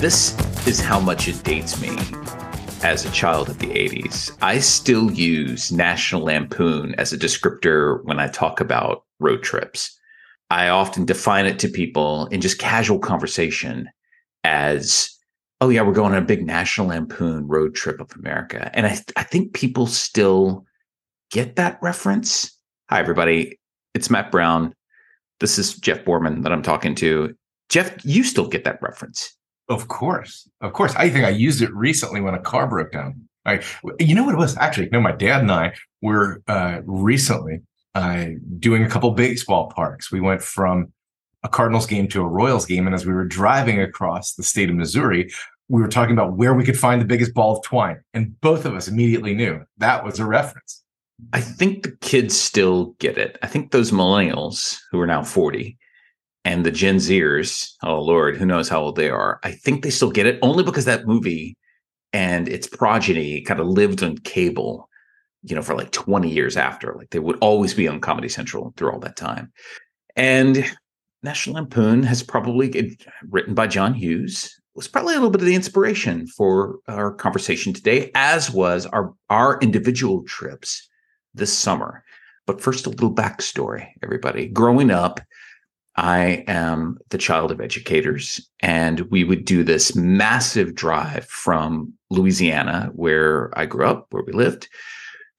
This is how much it dates me as a child of the 80s. I still use National Lampoon as a descriptor when I talk about road trips. I often define it to people in just casual conversation as, oh, yeah, we're going on a big National Lampoon road trip of America. And I, I think people still get that reference. Hi, everybody. It's Matt Brown. This is Jeff Borman that I'm talking to. Jeff, you still get that reference. Of course. Of course. I think I used it recently when a car broke down. I, you know what it was? Actually, no, my dad and I were uh, recently uh, doing a couple baseball parks. We went from a Cardinals game to a Royals game. And as we were driving across the state of Missouri, we were talking about where we could find the biggest ball of twine. And both of us immediately knew that was a reference. I think the kids still get it. I think those millennials who are now 40 and the Gen Zers, oh Lord, who knows how old they are, I think they still get it only because that movie and its progeny kind of lived on cable, you know, for like 20 years after. Like they would always be on Comedy Central through all that time. And National Lampoon has probably written by John Hughes was probably a little bit of the inspiration for our conversation today, as was our our individual trips this summer. But first, a little backstory, everybody. Growing up, I am the child of educators, and we would do this massive drive from Louisiana, where I grew up, where we lived,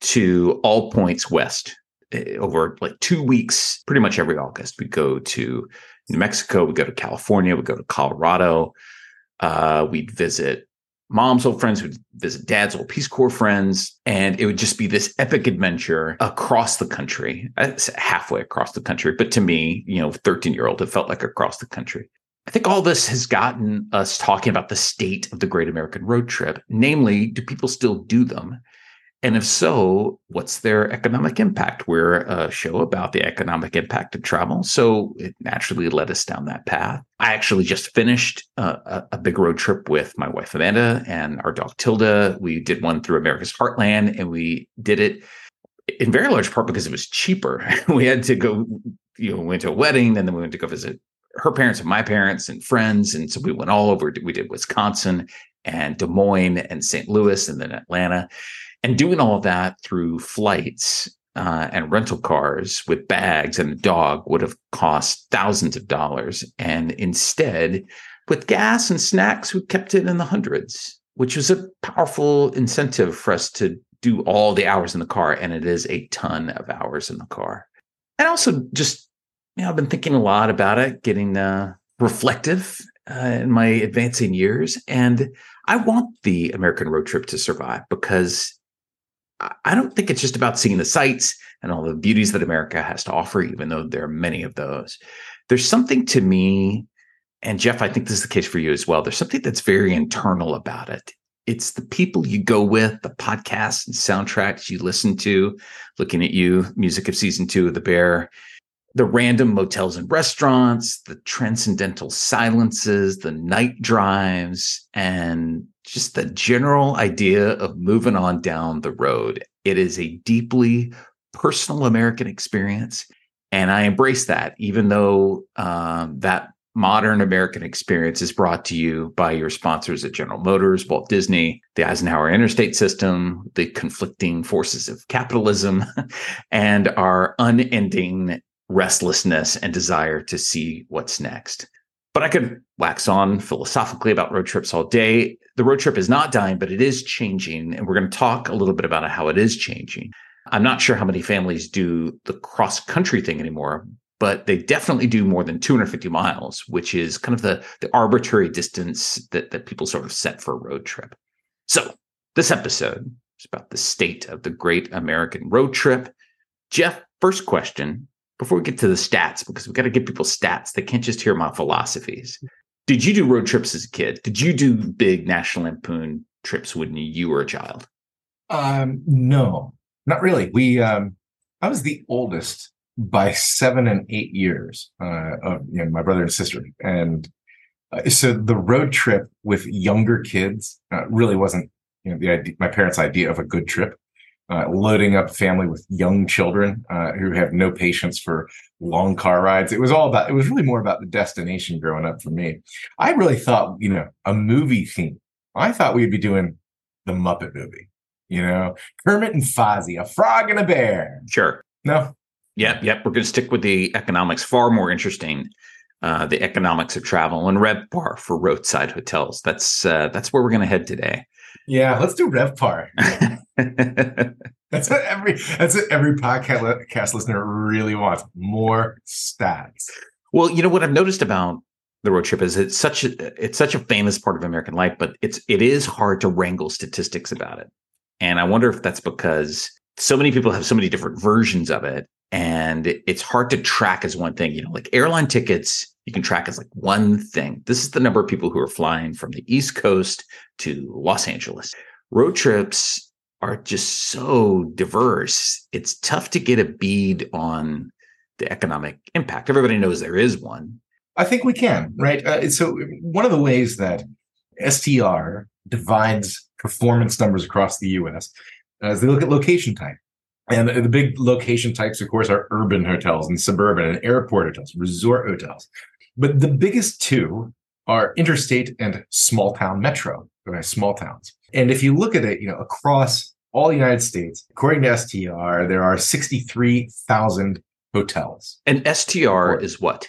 to all points west eh, over like two weeks, pretty much every August. We'd go to New Mexico, we'd go to California, we'd go to Colorado. Uh, we'd visit mom's old friends would visit dad's old Peace Corps friends, and it would just be this epic adventure across the country, uh, halfway across the country. But to me, you know, 13 year old, it felt like across the country. I think all this has gotten us talking about the state of the Great American Road Trip. Namely, do people still do them? And if so, what's their economic impact? We're a show about the economic impact of travel. So it naturally led us down that path. I actually just finished a, a, big road trip with my wife, Amanda, and our dog, Tilda. We did one through America's Heartland, and we did it in very large part because it was cheaper. we had to go, you know, we went to a wedding, and then we went to go visit her parents and my parents and friends. And so we went all over. We did Wisconsin and Des Moines and St. Louis and then Atlanta. And doing all that through flights uh, and rental cars with bags and a dog would have cost thousands of dollars. And instead, with gas and snacks, we kept it in the hundreds, which was a powerful incentive for us to do all the hours in the car. And it is a ton of hours in the car. And also, just, you know, I've been thinking a lot about it, getting uh, reflective uh, in my advancing years. And I want the American road trip to survive because I don't think it's just about seeing the sights and all the beauties that America has to offer, even though there are many of those. There's something to me, and Jeff, I think this is the case for you as well. There's something that's very internal about it. It's the people you go with, the podcasts and soundtracks you listen to, looking at you, music of season two of The Bear, the random motels and restaurants, the transcendental silences, the night drives, and just the general idea of moving on down the road. It is a deeply personal American experience. And I embrace that, even though um, that modern American experience is brought to you by your sponsors at General Motors, Walt Disney, the Eisenhower Interstate System, the conflicting forces of capitalism, and our unending restlessness and desire to see what's next. But I could wax on philosophically about road trips all day. The road trip is not dying, but it is changing. And we're going to talk a little bit about how it is changing. I'm not sure how many families do the cross country thing anymore, but they definitely do more than 250 miles, which is kind of the, the arbitrary distance that, that people sort of set for a road trip. So this episode is about the state of the great American road trip. Jeff, first question before we get to the stats, because we've got to give people stats, they can't just hear my philosophies. Did you do road trips as a kid? Did you do big National Lampoon trips when you were a child? Um, no, not really. We, um, I was the oldest by seven and eight years uh, of you know, my brother and sister, and uh, so the road trip with younger kids uh, really wasn't you know the idea, my parents' idea of a good trip. Uh, loading up family with young children uh, who have no patience for long car rides. It was all about, it was really more about the destination growing up for me. I really thought, you know, a movie theme. I thought we'd be doing the Muppet movie, you know, Kermit and Fozzie, a frog and a bear. Sure. No. Yep. Yep. We're going to stick with the economics, far more interesting. Uh, the economics of travel and RevPAR for roadside hotels. That's uh, that's where we're going to head today. Yeah, let's do RevPAR. that's what every that's what every podcast listener really wants. More stats. Well, you know what I've noticed about the road trip is it's such a it's such a famous part of American life, but it's it is hard to wrangle statistics about it. And I wonder if that's because so many people have so many different versions of it and it's hard to track as one thing you know like airline tickets you can track as like one thing this is the number of people who are flying from the east coast to los angeles road trips are just so diverse it's tough to get a bead on the economic impact. Everybody knows there is one. I think we can right? Uh, so one of the ways that str divides performance numbers across the us as they look at location type. And the big location types, of course, are urban hotels and suburban and airport hotels, resort hotels. But the biggest two are interstate and small town metro, okay, small towns. And if you look at it, you know, across all the United States, according to STR, there are 63,000 hotels. And STR is what?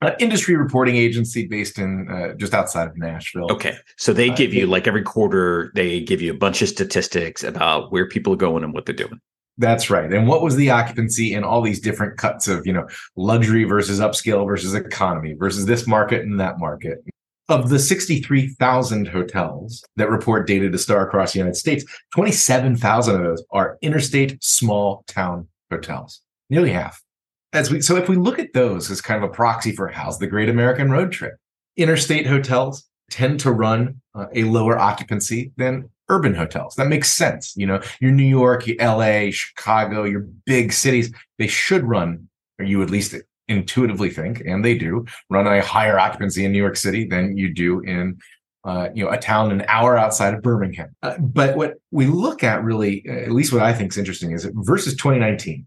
An industry reporting agency based in uh, just outside of Nashville. Okay. So they uh, give uh, you, like every quarter, they give you a bunch of statistics about where people are going and what they're doing. That's right. And what was the occupancy in all these different cuts of, you know, luxury versus upscale versus economy versus this market and that market? Of the 63,000 hotels that report data to STR across the United States, 27,000 of those are interstate small town hotels, nearly half. As we, so if we look at those as kind of a proxy for how's the great American road trip, interstate hotels tend to run uh, a lower occupancy than urban hotels. That makes sense. You know, your New York, your LA, Chicago, your big cities, they should run, or you at least intuitively think, and they do, run a higher occupancy in New York City than you do in uh, you know, a town an hour outside of Birmingham. Uh, but what we look at really, uh, at least what I think is interesting, is versus 2019.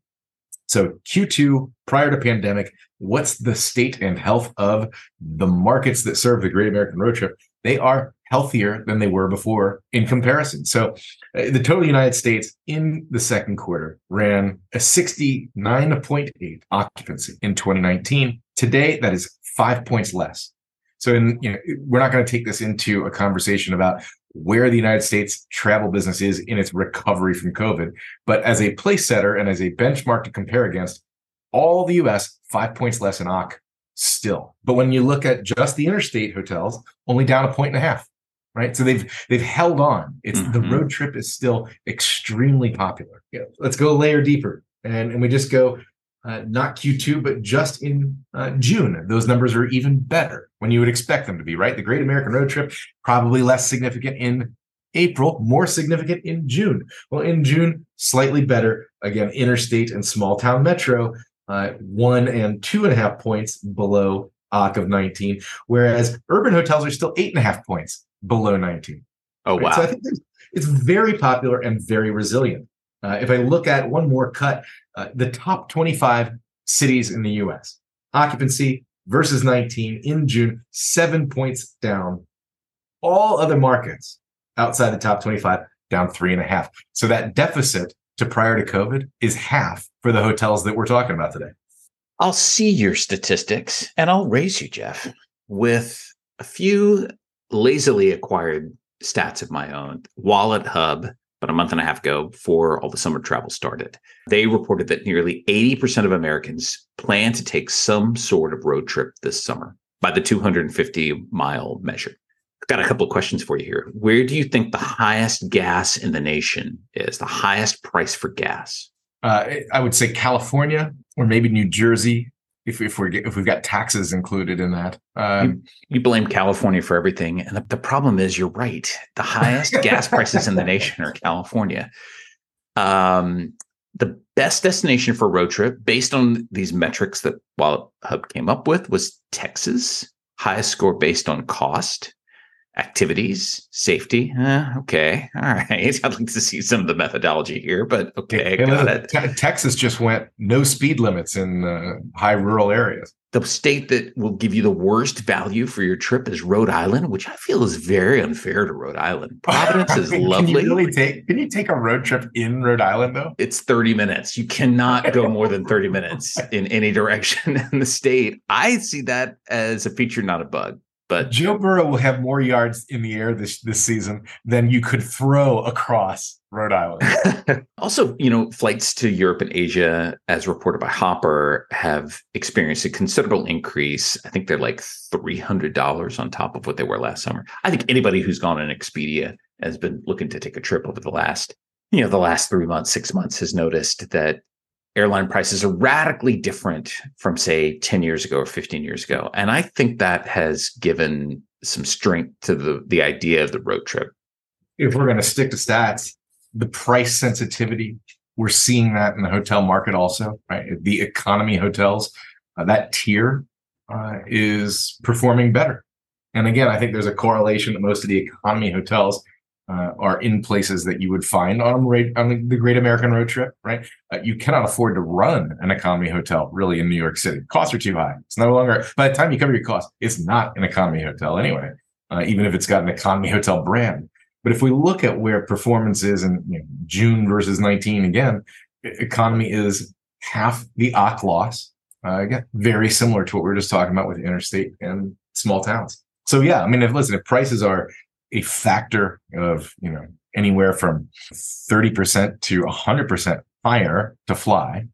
So Q2 prior to pandemic, what's the state and health of the markets that serve the Great American Road Trip? They are healthier than they were before in comparison. So uh, the total United States in the second quarter ran a 69.8 occupancy in 2019. Today, that is five points less. So in, you know, we're not going to take this into a conversation about where the United States travel business is in its recovery from COVID, but as a place setter and as a benchmark to compare against, all the US five points less in OC still. But when you look at just the interstate hotels, only down a point and a half right? So they've they've held on. It's mm-hmm. the road trip is still extremely popular. Yeah, let's go a layer deeper, and and we just go uh, not Q2, but just in uh, June. Those numbers are even better when you would expect them to be. Right, the Great American Road Trip probably less significant in April, more significant in June. Well, in June, slightly better. Again, interstate and small town metro, uh, one and two and a half points below OC of 19, whereas urban hotels are still eight and a half points below 19. Oh, right? wow. So I think it's very popular and very resilient. Uh, if I look at one more cut, uh, the top 25 cities in the US, occupancy versus 19 in June, seven points down. All other markets outside the top 25 down three and a half. So that deficit to prior to COVID is half for the hotels that we're talking about today. I'll see your statistics and I'll raise you, Jeff, with a few lazily acquired stats of my own. Wallet Hub, about a month and a half ago, before all the summer travel started, they reported that nearly 80% of Americans plan to take some sort of road trip this summer by the 250 mile measure. I've got a couple of questions for you here. Where do you think the highest gas in the nation is, the highest price for gas? Uh, I would say California or maybe New Jersey if if we if we've got taxes included in that. Um, you, you, blame California for everything, and the, the problem is you're right. The highest gas prices in the nation are California. Um, the best destination for road trip, based on these metrics that Wallet Hub came up with, was Texas. Highest score based on cost. Activities, safety. Uh, okay, all right. I'd like to see some of the methodology here, but okay, Yeah, got it. Te- Texas just went no speed limits in uh, high rural areas. The state that will give you the worst value for your trip is Rhode Island, which I feel is very unfair to Rhode Island. Providence is Can you lovely. really take? Can you take a road trip in Rhode Island though? it's 30 minutes. You cannot go more than 30 minutes in any direction in the state. I see that as a feature, not a bug. But Joe Burrow will have more yards in the air this this season than you could throw across Rhode Island. also, you know, flights to Europe and Asia, as reported by Hopper, have experienced a considerable increase. I think they're like $300 on top of what they were last summer. I think anybody who's gone on Expedia has been looking to take a trip over the last, you know, the last three months, six months has noticed that airline prices are radically different from say 10 years ago or 15 years ago. And I think that has given some strength to the the idea of the road trip. if we're going to stick to stats, the price sensitivity, we're seeing that in the hotel market also, right? The economy hotels, uh, that tier uh, is performing better. And again, I think there's a correlation that most of the economy hotels uh, are in places that you would find on, on the, Great American Road Trip, right? Uh, you cannot afford to run an economy hotel really in New York City. Costs are too high. It's no longer, by the time you cover your costs, it's not an economy hotel anyway, uh, even if it's got an economy hotel brand. But if we look at where performance is in you know, June versus 19, again, economy is half the OC loss. Uh, again, very similar to what we were just talking about with interstate and small towns. So yeah, I mean, if listen, if prices are a factor of you know anywhere from 30% to 100% higher to fly,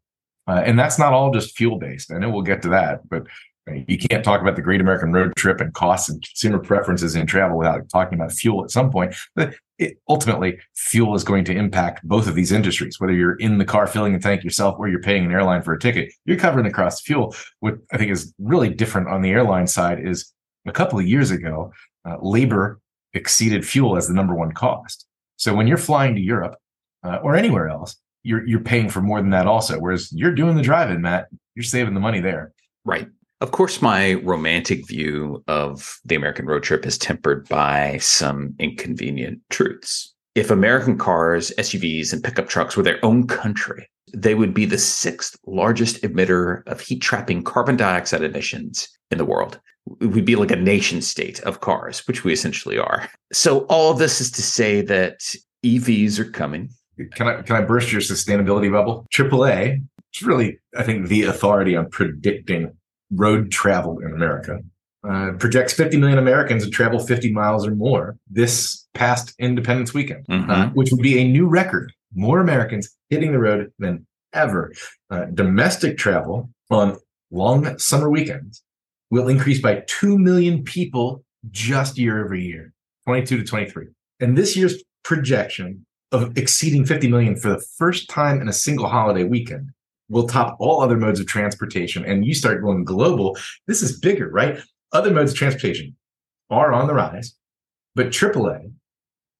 uh, and that's not all just fuel based. I know we'll get to that, but uh, you can't talk about the Great American Road Trip and costs and consumer preferences in travel without talking about fuel at some point. But it, ultimately, fuel is going to impact both of these industries. Whether you're in the car filling a tank yourself or you're paying an airline for a ticket, you're covering the cost of fuel. What I think is really different on the airline side is a couple of years ago, uh, labor exceeded fuel as the number one cost. So when you're flying to Europe uh, or anywhere else, you're you're paying for more than that also. Whereas you're doing the driving, Matt, you're saving the money there. Right. Of course, my romantic view of the American road trip is tempered by some inconvenient truths. If American cars, SUVs, and pickup trucks were their own country, they would be the sixth largest emitter of heat trapping carbon dioxide emissions in the world. We'd be like a nation state of cars, which we essentially are. So, all of this is to say that EVs are coming. Can I can I burst your sustainability bubble? AAA, it's really I think the authority on predicting road travel in America. Uh, projects 50 million Americans to travel 50 miles or more this past Independence weekend, Mhm. uh, which would be a new record. More Americans hitting the road than ever. Uh, domestic travel on long summer weekends will increase by 2 million people just year over year, 22 to 23. And this year's projection of exceeding 50 million for the first time in a single holiday weekend will top all other modes of transportation. And you start going global, this is bigger, right? Other modes of transportation are on the rise, but AAA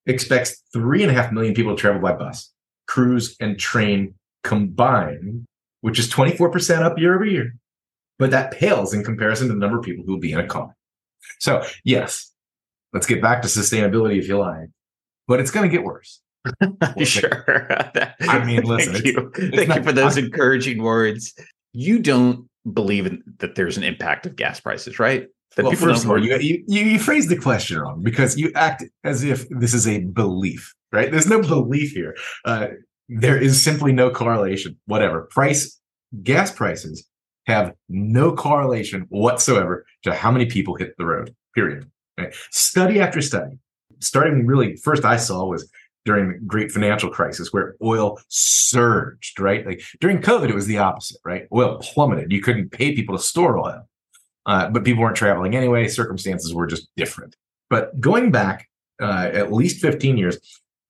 expects three and a half million people to travel by bus, cruise, and train combined, which is 24% up year over year. But that pales in comparison to the number of people who will be in a car. So, yes, let's get back to sustainability if you like, but it's going to get worse. sure. I mean, listen, Thank you. it's Thank you for those I- encouraging words. You don't believe in, that there's an impact of gas prices, right? That well, first of all, you, you you you phrased the question wrong because you act as if this is a belief, right? There's no belief here. Uh, there is simply no correlation. Whatever price, gas prices have no correlation whatsoever to how many people hit the road. Period. Right? Study after study, starting really first I saw was during the great financial crisis where oil surged, right? Like during COVID, it was the opposite, right? Oil plummeted. You couldn't pay people to store oil. Uh, but people weren't traveling anyway. Circumstances were just different. But going back uh, at least 15 years,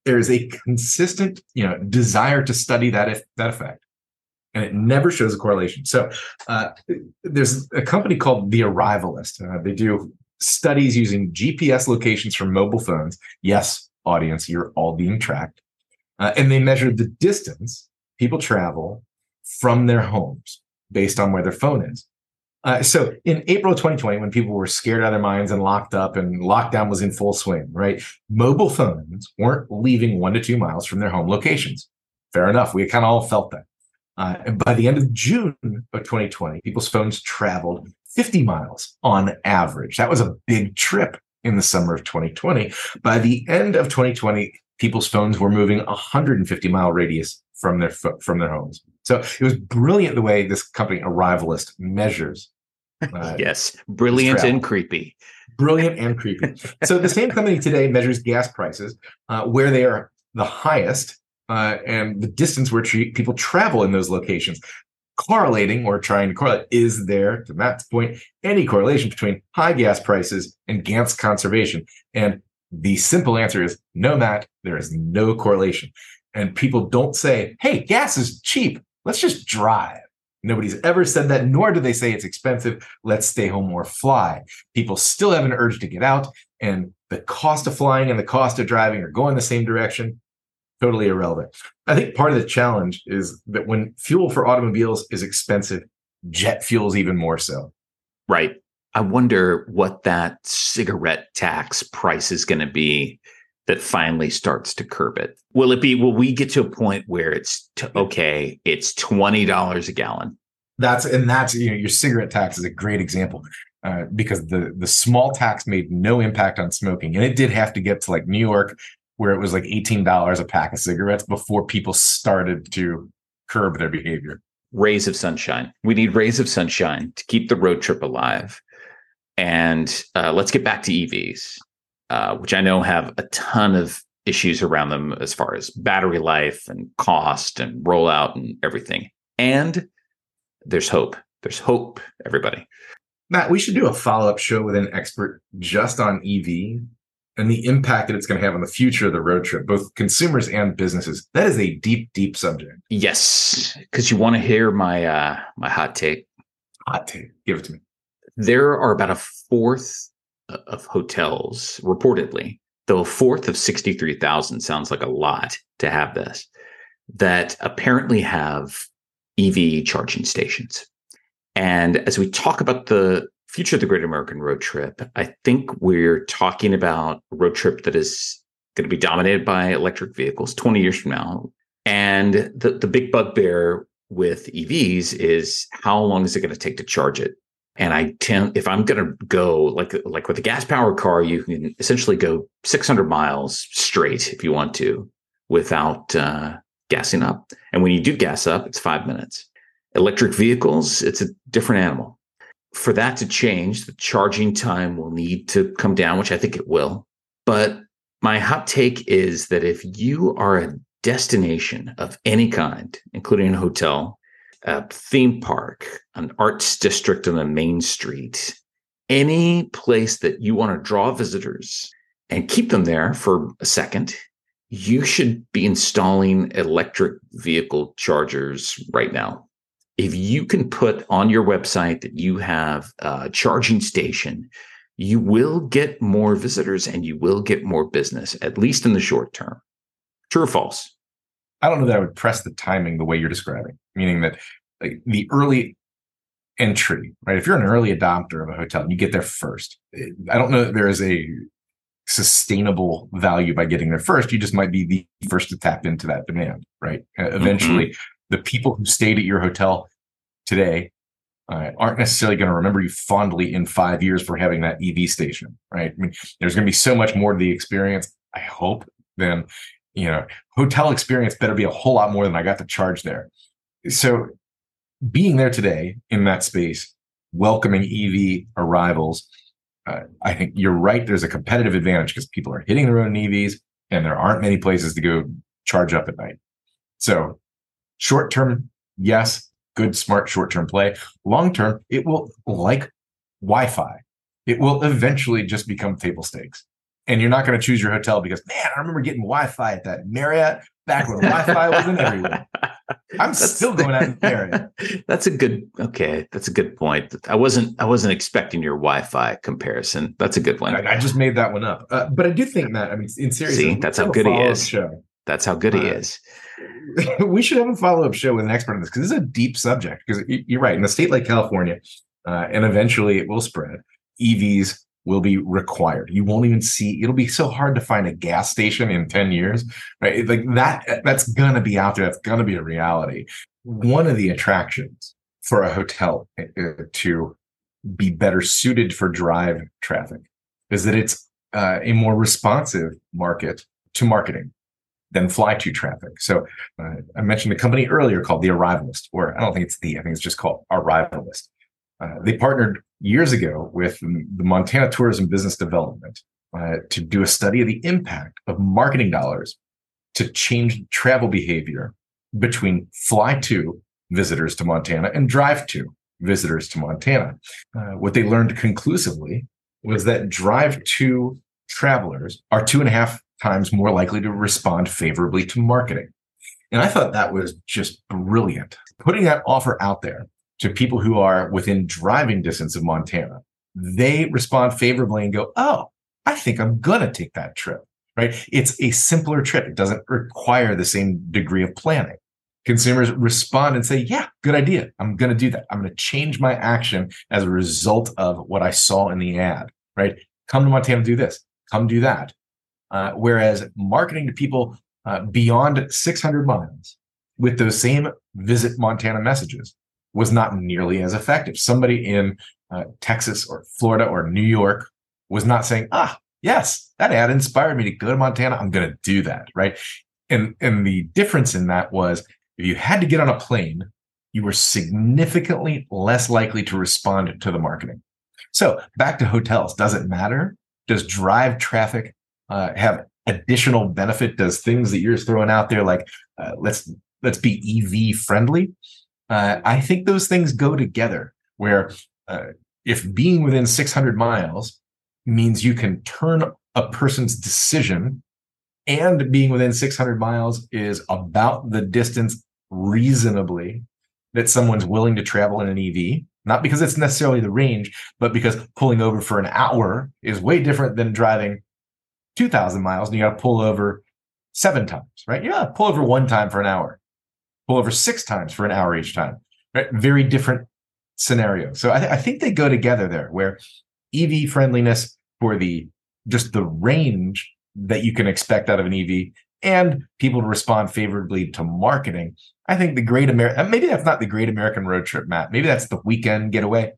there is a consistent, you know, desire to study that if, that effect, and it never shows a correlation. So uh, there's a company called The Arrivalist. Uh, they do studies using GPS locations from mobile phones. Yes, audience, you're all being tracked, uh, and they measure the distance people travel from their homes based on where their phone is. Uh, so in April 2020, when people were scared out of their minds and locked up and lockdown was in full swing, right? Mobile phones weren't leaving one to two miles from their home locations. Fair enough. We kind of all felt that. Uh, and by the end of June of 2020, people's phones traveled 50 miles on average. That was a big trip in the summer of 2020. By the end of 2020, people's phones were moving 150 mile radius from their from their homes. So it was brilliant the way this company Arrivalist measures. Uh, yes, brilliant and creepy. Brilliant and creepy. so the same company today measures gas prices uh, where they are the highest uh, and the distance where tra- people travel in those locations. Correlating or trying to correlate is there, to Matt's point, any correlation between high gas prices and gas conservation? And the simple answer is no, Matt, there is no correlation. And people don't say, hey, gas is cheap. Let's just drive. Nobody's ever said that, nor do they say it's expensive. Let's stay home or fly. People still have an urge to get out, and the cost of flying and the cost of driving are going the same direction. Totally irrelevant. I think part of the challenge is that when fuel for automobiles is expensive, jet fuel is even more so. Right. I wonder what that cigarette tax price is going to be that finally starts to curb it? Will it be, will we get to a point where it's, t- okay, it's $20 a gallon? That's, and that's, you know, your cigarette tax is a great example. Uh, because the the small tax made no impact on smoking, and it did have to get to like New York, where it was like eighteen dollars a pack of cigarettes before people started to curb their behavior. Rays of sunshine. We need rays of sunshine to keep the road trip alive. And uh, let's get back to EVs. Uh, which I know have a ton of issues around them as far as battery life and cost and rollout and everything. And there's hope. There's hope, everybody. Matt, we should do a follow up show with an expert just on EV and the impact that it's going to have on the future of the road trip, both consumers and businesses. That is a deep, deep subject. Yes, because you want to hear my uh, my hot take. Hot take. Give it to me. There are about a fourth of hotels reportedly, though a fourth of 63,000 sounds like a lot to have this, that apparently have EV charging stations. And as we talk about the future of the Great American Road Trip, I think we're talking about a road trip that is going to be dominated by electric vehicles 20 years from now. And the, the big bugbear with EVs is how long is it going to take to charge it? And I tend, if I'm going to go like like with a gas powered car, you can essentially go 600 miles straight if you want to, without uh, gassing up. And when you do gas up, it's five minutes. Electric vehicles, it's a different animal. For that to change, the charging time will need to come down, which I think it will. But my hot take is that if you are a destination of any kind, including a hotel, a theme park, an arts district on the main street, any place that you want to draw visitors and keep them there for a second, you should be installing electric vehicle chargers right now. If you can put on your website that you have a charging station, you will get more visitors and you will get more business, at least in the short term. True or false? I don't know that I would press the timing the way you're describing, meaning that like the early entry, right? If you're an early adopter of a hotel, and you get there first. I don't know that there is a sustainable value by getting there first. You just might be the first to tap into that demand, right? Uh, eventually, mm-hmm. The people who stayed at your hotel today uh, aren't necessarily going to remember you fondly in five years for having that EV station, right? I mean, there's going to be so much more to the experience. I hope than you know, hotel experience better be a whole lot more than I got to charge there. So being there today in that space, welcoming EV arrivals, uh, I think you're right. There's a competitive advantage because people are hitting their own EVs and there aren't many places to go charge up at night. So short term, yes, good, smart short term play. Long term, it will like Wi Fi. It will eventually just become table stakes and you're not going to choose your hotel because man, I remember getting Wi-Fi at that Marriott back when Wi-Fi wasn't everywhere. I'm that's still going out Marriott. That's a good okay. That's a good point. I wasn't I wasn't expecting your Wi-Fi comparison. That's a good one. I, I just made that one up. Uh, but I do think that I mean, in serious, see, that's how good he is. Show. That's how good he is. we should have a follow up show with an expert on this because this is a deep subject. Because you're right. In a state like California, uh, and eventually it will spread. EVs will be required. You won't even see. It'll be so hard to find a gas station in ten years, right? Like that. That's gonna be out there. That's gonna be a reality. One of the attractions for a hotel uh, to be better suited for drive traffic is that it's uh, a more responsive market to marketing than fly to traffic. So uh, I mentioned a company earlier called the Arrivalist, or I don't think it's the, I think it's just called Arrivalist. Uh, they partnered years ago with the Montana Tourism Business Development uh, to do a study of the impact of marketing dollars to change travel behavior between fly to visitors to Montana and drive to visitors to Montana. Uh, what they learned conclusively was that drive to travelers are two and a half times more likely to respond favorably to marketing. And I thought that was just brilliant. Putting that offer out there to people who are within driving distance of Montana, they respond favorably and go, Oh, I think I'm going to take that trip, right? It's a simpler trip. It doesn't require the same degree of planning. Consumers respond and say, Yeah, good idea. I'm going to do that. I'm going to change my action as a result of what I saw in the ad, right? Come to Montana, do this, come do that. Uh, whereas marketing to people uh, beyond 600 miles with those same visit Montana messages was not nearly as effective. Somebody in uh, Texas or Florida or New York was not saying, ah, yes, that ad inspired me to go to Montana. I'm going to do that. Right. And, and the difference in that was if you had to get on a plane, you were significantly less likely to respond to the marketing. So back to hotels. Does it matter? Does drive traffic uh, have additional benefit? Does things that you're throwing out there like uh, let's let's be EV friendly? Uh, I think those things go together. Where uh, if being within 600 miles means you can turn a person's decision, and being within 600 miles is about the distance reasonably that someone's willing to travel in an EV, not because it's necessarily the range, but because pulling over for an hour is way different than driving 2,000 miles and you got to pull over seven times, right? Yeah, pull over one time for an hour, pull over six times for an hour each time, right? Very different scenario. So I, th- I think they go together there where EV friendliness for the just the range that you can expect out of an EV and people to respond favorably to marketing. I think the great American, maybe that's not the great American road trip, Matt. Maybe that's the weekend getaway.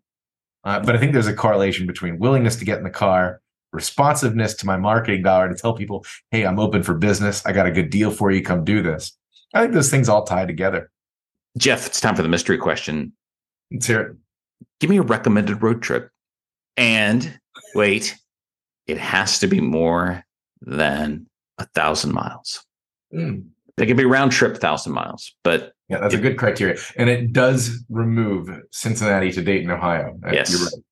Uh, but I think there's a correlation between willingness to get in the car responsiveness to my marketing dollar to tell people, hey, I'm open for business. I got a good deal for you. Come do this. I think those things all tie together. Jeff, it's time for the mystery question. Let's hear it. Give me a recommended road trip. And wait, it has to be more than a thousand miles. Mm. It can be round trip thousand miles, but yeah, that's it, a good criteria. And it does remove Cincinnati to Dayton, Ohio. Yes. You're right.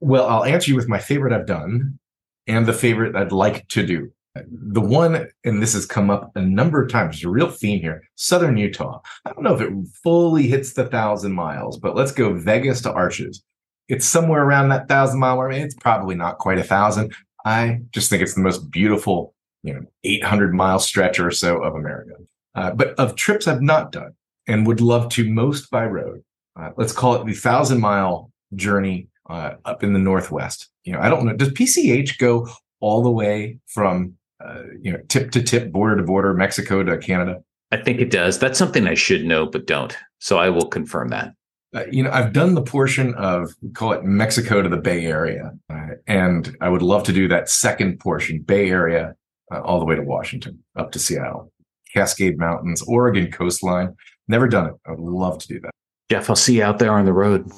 Well, I'll answer you with my favorite I've done, and the favorite I'd like to do. The one, and this has come up a number of times, there's a real theme here Southern Utah. I don't know if it fully hits the thousand miles, but let's go Vegas to Arches. It's somewhere around that thousand mile mark. It's probably not quite a thousand. I just think it's the most beautiful, you know, 800 mile stretch or so of America. Uh, but of trips I've not done and would love to most by road, uh, let's call it the thousand mile journey uh, up in the Northwest you know, I don't know. Does PCH go all the way from uh, you know tip to tip, border to border, Mexico to Canada? I think it does. That's something I should know, but don't. So I will confirm that. Uh, you know, I've done the portion of call it Mexico to the Bay Area, uh, and I would love to do that second portion, Bay Area, uh, all the way to Washington, up to Seattle, Cascade Mountains, Oregon coastline. Never done it. I would love to do that. Jeff, I'll see you out there on the road.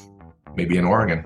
Maybe in Oregon.